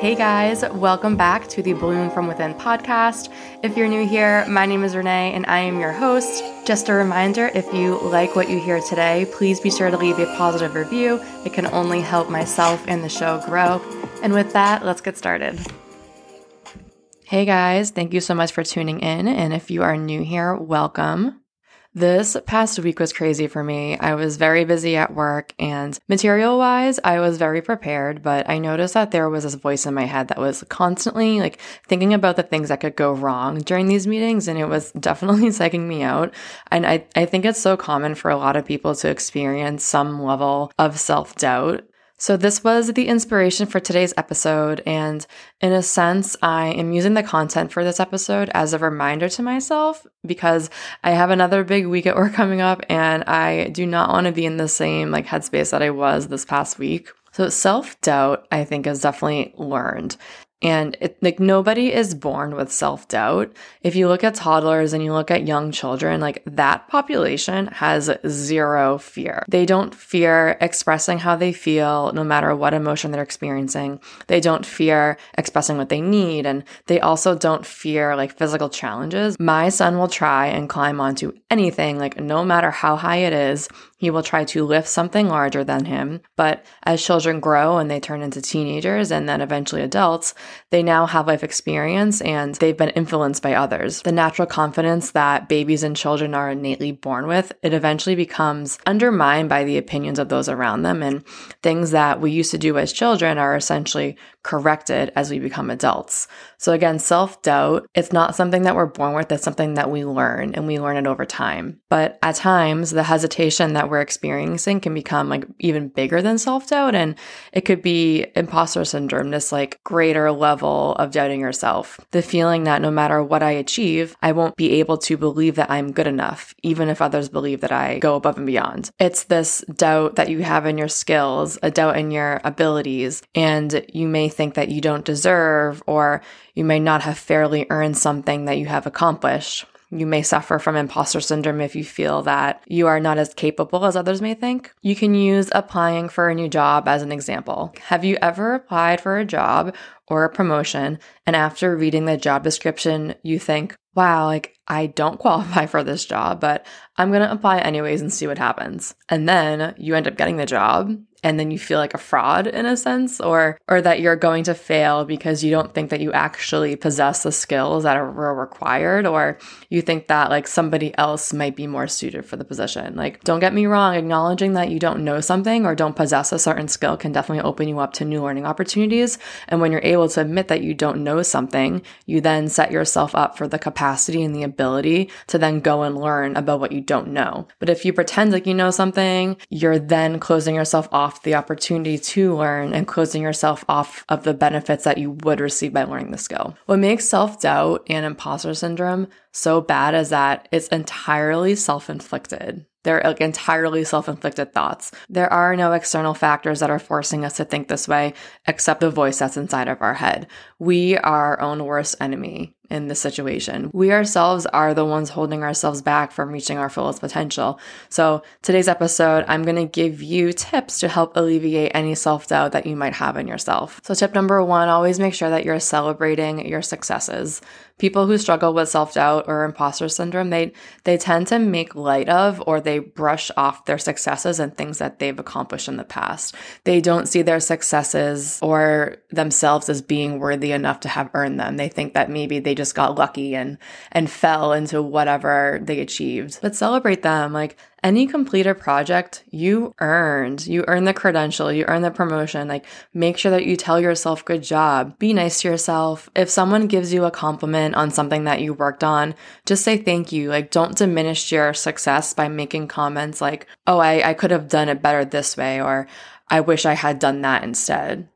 Hey guys, welcome back to the Bloom from Within podcast. If you're new here, my name is Renee and I am your host. Just a reminder if you like what you hear today, please be sure to leave a positive review. It can only help myself and the show grow. And with that, let's get started. Hey guys, thank you so much for tuning in. And if you are new here, welcome. This past week was crazy for me. I was very busy at work and material wise, I was very prepared, but I noticed that there was this voice in my head that was constantly like thinking about the things that could go wrong during these meetings. And it was definitely psyching me out. And I, I think it's so common for a lot of people to experience some level of self doubt so, this was the inspiration for today's episode. And in a sense, I am using the content for this episode as a reminder to myself because I have another big week at work coming up and I do not want to be in the same like headspace that I was this past week. So, self doubt, I think, is definitely learned. And it, like nobody is born with self doubt. If you look at toddlers and you look at young children, like that population has zero fear. They don't fear expressing how they feel, no matter what emotion they're experiencing. They don't fear expressing what they need. And they also don't fear like physical challenges. My son will try and climb onto anything, like no matter how high it is. He will try to lift something larger than him. But as children grow and they turn into teenagers and then eventually adults, they now have life experience and they've been influenced by others. The natural confidence that babies and children are innately born with, it eventually becomes undermined by the opinions of those around them. And things that we used to do as children are essentially corrected as we become adults. So again, self doubt, it's not something that we're born with, it's something that we learn and we learn it over time. But at times, the hesitation that we're experiencing can become like even bigger than self doubt. And it could be imposter syndrome, this like greater level of doubting yourself. The feeling that no matter what I achieve, I won't be able to believe that I'm good enough, even if others believe that I go above and beyond. It's this doubt that you have in your skills, a doubt in your abilities, and you may think that you don't deserve or you may not have fairly earned something that you have accomplished. You may suffer from imposter syndrome if you feel that you are not as capable as others may think. You can use applying for a new job as an example. Have you ever applied for a job or a promotion and after reading the job description, you think, wow, like I don't qualify for this job, but I'm to apply anyways and see what happens. And then you end up getting the job and then you feel like a fraud in a sense or or that you're going to fail because you don't think that you actually possess the skills that are required or you think that like somebody else might be more suited for the position like don't get me wrong acknowledging that you don't know something or don't possess a certain skill can definitely open you up to new learning opportunities and when you're able to admit that you don't know something you then set yourself up for the capacity and the ability to then go and learn about what you don't know but if you pretend like you know something you're then closing yourself off off the opportunity to learn and closing yourself off of the benefits that you would receive by learning the skill. What makes self doubt and imposter syndrome so bad is that it's entirely self inflicted. They're like entirely self inflicted thoughts. There are no external factors that are forcing us to think this way except the voice that's inside of our head. We are our own worst enemy in this situation. We ourselves are the ones holding ourselves back from reaching our fullest potential. So, today's episode, I'm going to give you tips to help alleviate any self doubt that you might have in yourself. So, tip number one always make sure that you're celebrating your successes people who struggle with self-doubt or imposter syndrome they they tend to make light of or they brush off their successes and things that they've accomplished in the past they don't see their successes or themselves as being worthy enough to have earned them they think that maybe they just got lucky and and fell into whatever they achieved but celebrate them like any completed project you earned. You earn the credential, you earn the promotion. Like, make sure that you tell yourself, good job. Be nice to yourself. If someone gives you a compliment on something that you worked on, just say thank you. Like, don't diminish your success by making comments like, oh, I, I could have done it better this way, or I wish I had done that instead.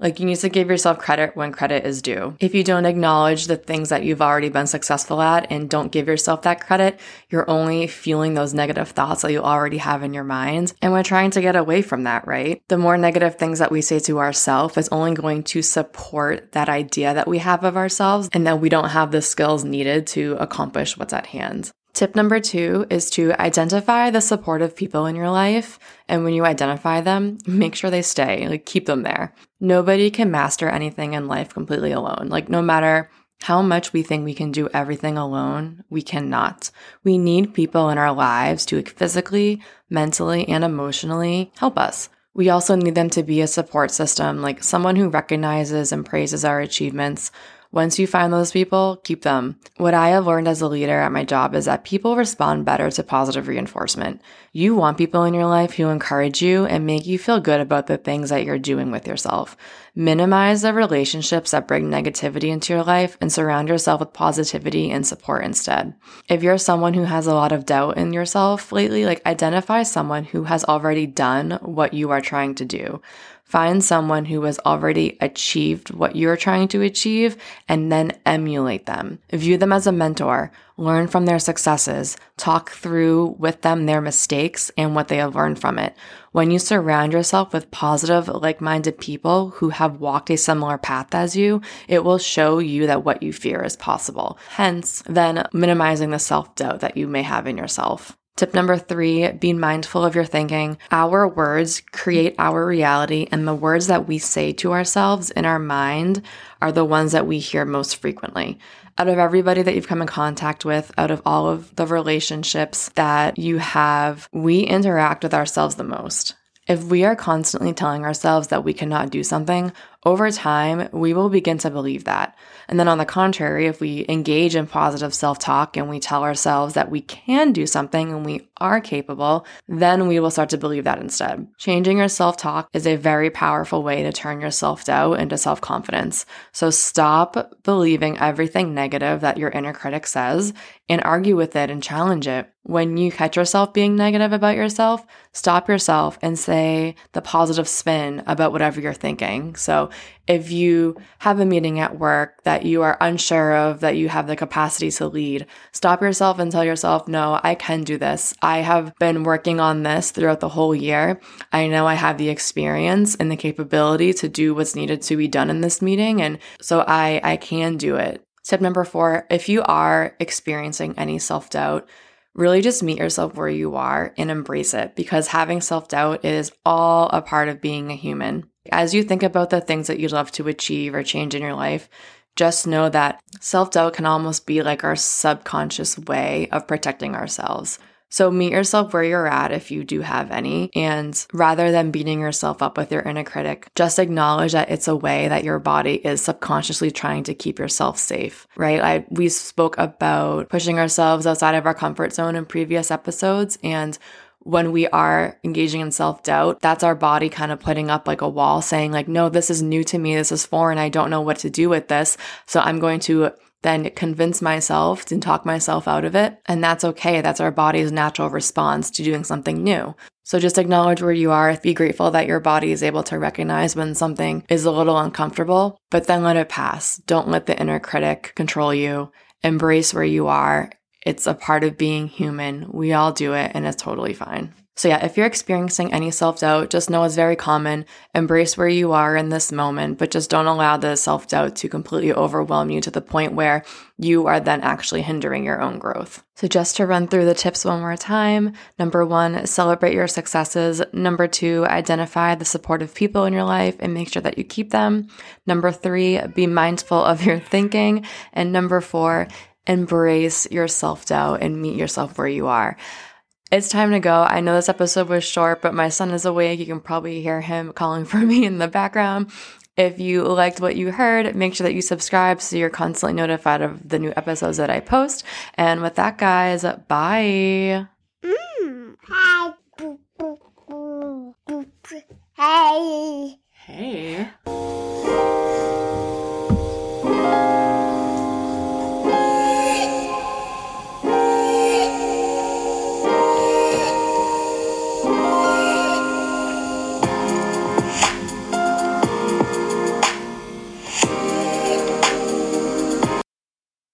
Like you need to give yourself credit when credit is due. If you don't acknowledge the things that you've already been successful at and don't give yourself that credit, you're only fueling those negative thoughts that you already have in your mind. And we're trying to get away from that, right? The more negative things that we say to ourselves is only going to support that idea that we have of ourselves and that we don't have the skills needed to accomplish what's at hand. Tip number two is to identify the supportive people in your life. And when you identify them, make sure they stay, like keep them there. Nobody can master anything in life completely alone. Like, no matter how much we think we can do everything alone, we cannot. We need people in our lives to physically, mentally, and emotionally help us. We also need them to be a support system, like someone who recognizes and praises our achievements once you find those people, keep them. What I have learned as a leader at my job is that people respond better to positive reinforcement. You want people in your life who encourage you and make you feel good about the things that you're doing with yourself. Minimize the relationships that bring negativity into your life and surround yourself with positivity and support instead. If you're someone who has a lot of doubt in yourself lately, like identify someone who has already done what you are trying to do. Find someone who has already achieved what you're trying to achieve and then emulate them. View them as a mentor, learn from their successes, talk through with them their mistakes and what they have learned from it. When you surround yourself with positive, like minded people who have walked a similar path as you, it will show you that what you fear is possible. Hence, then minimizing the self doubt that you may have in yourself. Tip number three, be mindful of your thinking. Our words create our reality, and the words that we say to ourselves in our mind are the ones that we hear most frequently. Out of everybody that you've come in contact with, out of all of the relationships that you have, we interact with ourselves the most. If we are constantly telling ourselves that we cannot do something, over time, we will begin to believe that. And then on the contrary, if we engage in positive self talk and we tell ourselves that we can do something and we are capable, then we will start to believe that instead. Changing your self talk is a very powerful way to turn your self doubt into self confidence. So stop believing everything negative that your inner critic says and argue with it and challenge it. When you catch yourself being negative about yourself, stop yourself and say the positive spin about whatever you're thinking. So if you have a meeting at work that you are unsure of, that you have the capacity to lead, stop yourself and tell yourself, no, I can do this. I have been working on this throughout the whole year. I know I have the experience and the capability to do what's needed to be done in this meeting. And so I, I can do it. Tip number four, if you are experiencing any self doubt, really just meet yourself where you are and embrace it because having self doubt is all a part of being a human. As you think about the things that you'd love to achieve or change in your life, just know that self doubt can almost be like our subconscious way of protecting ourselves. So meet yourself where you're at if you do have any. And rather than beating yourself up with your inner critic, just acknowledge that it's a way that your body is subconsciously trying to keep yourself safe, right? I, we spoke about pushing ourselves outside of our comfort zone in previous episodes. And when we are engaging in self doubt, that's our body kind of putting up like a wall saying, like, no, this is new to me. This is foreign. I don't know what to do with this. So I'm going to then convince myself and talk myself out of it. And that's okay. That's our body's natural response to doing something new. So just acknowledge where you are. Be grateful that your body is able to recognize when something is a little uncomfortable, but then let it pass. Don't let the inner critic control you. Embrace where you are it's a part of being human. We all do it and it's totally fine. So, yeah, if you're experiencing any self doubt, just know it's very common. Embrace where you are in this moment, but just don't allow the self doubt to completely overwhelm you to the point where you are then actually hindering your own growth. So, just to run through the tips one more time number one, celebrate your successes. Number two, identify the supportive people in your life and make sure that you keep them. Number three, be mindful of your thinking. And number four, embrace your self doubt and meet yourself where you are. It's time to go. I know this episode was short, but my son is awake. You can probably hear him calling for me in the background. If you liked what you heard, make sure that you subscribe so you're constantly notified of the new episodes that I post. And with that, guys, bye. Hey. Hey.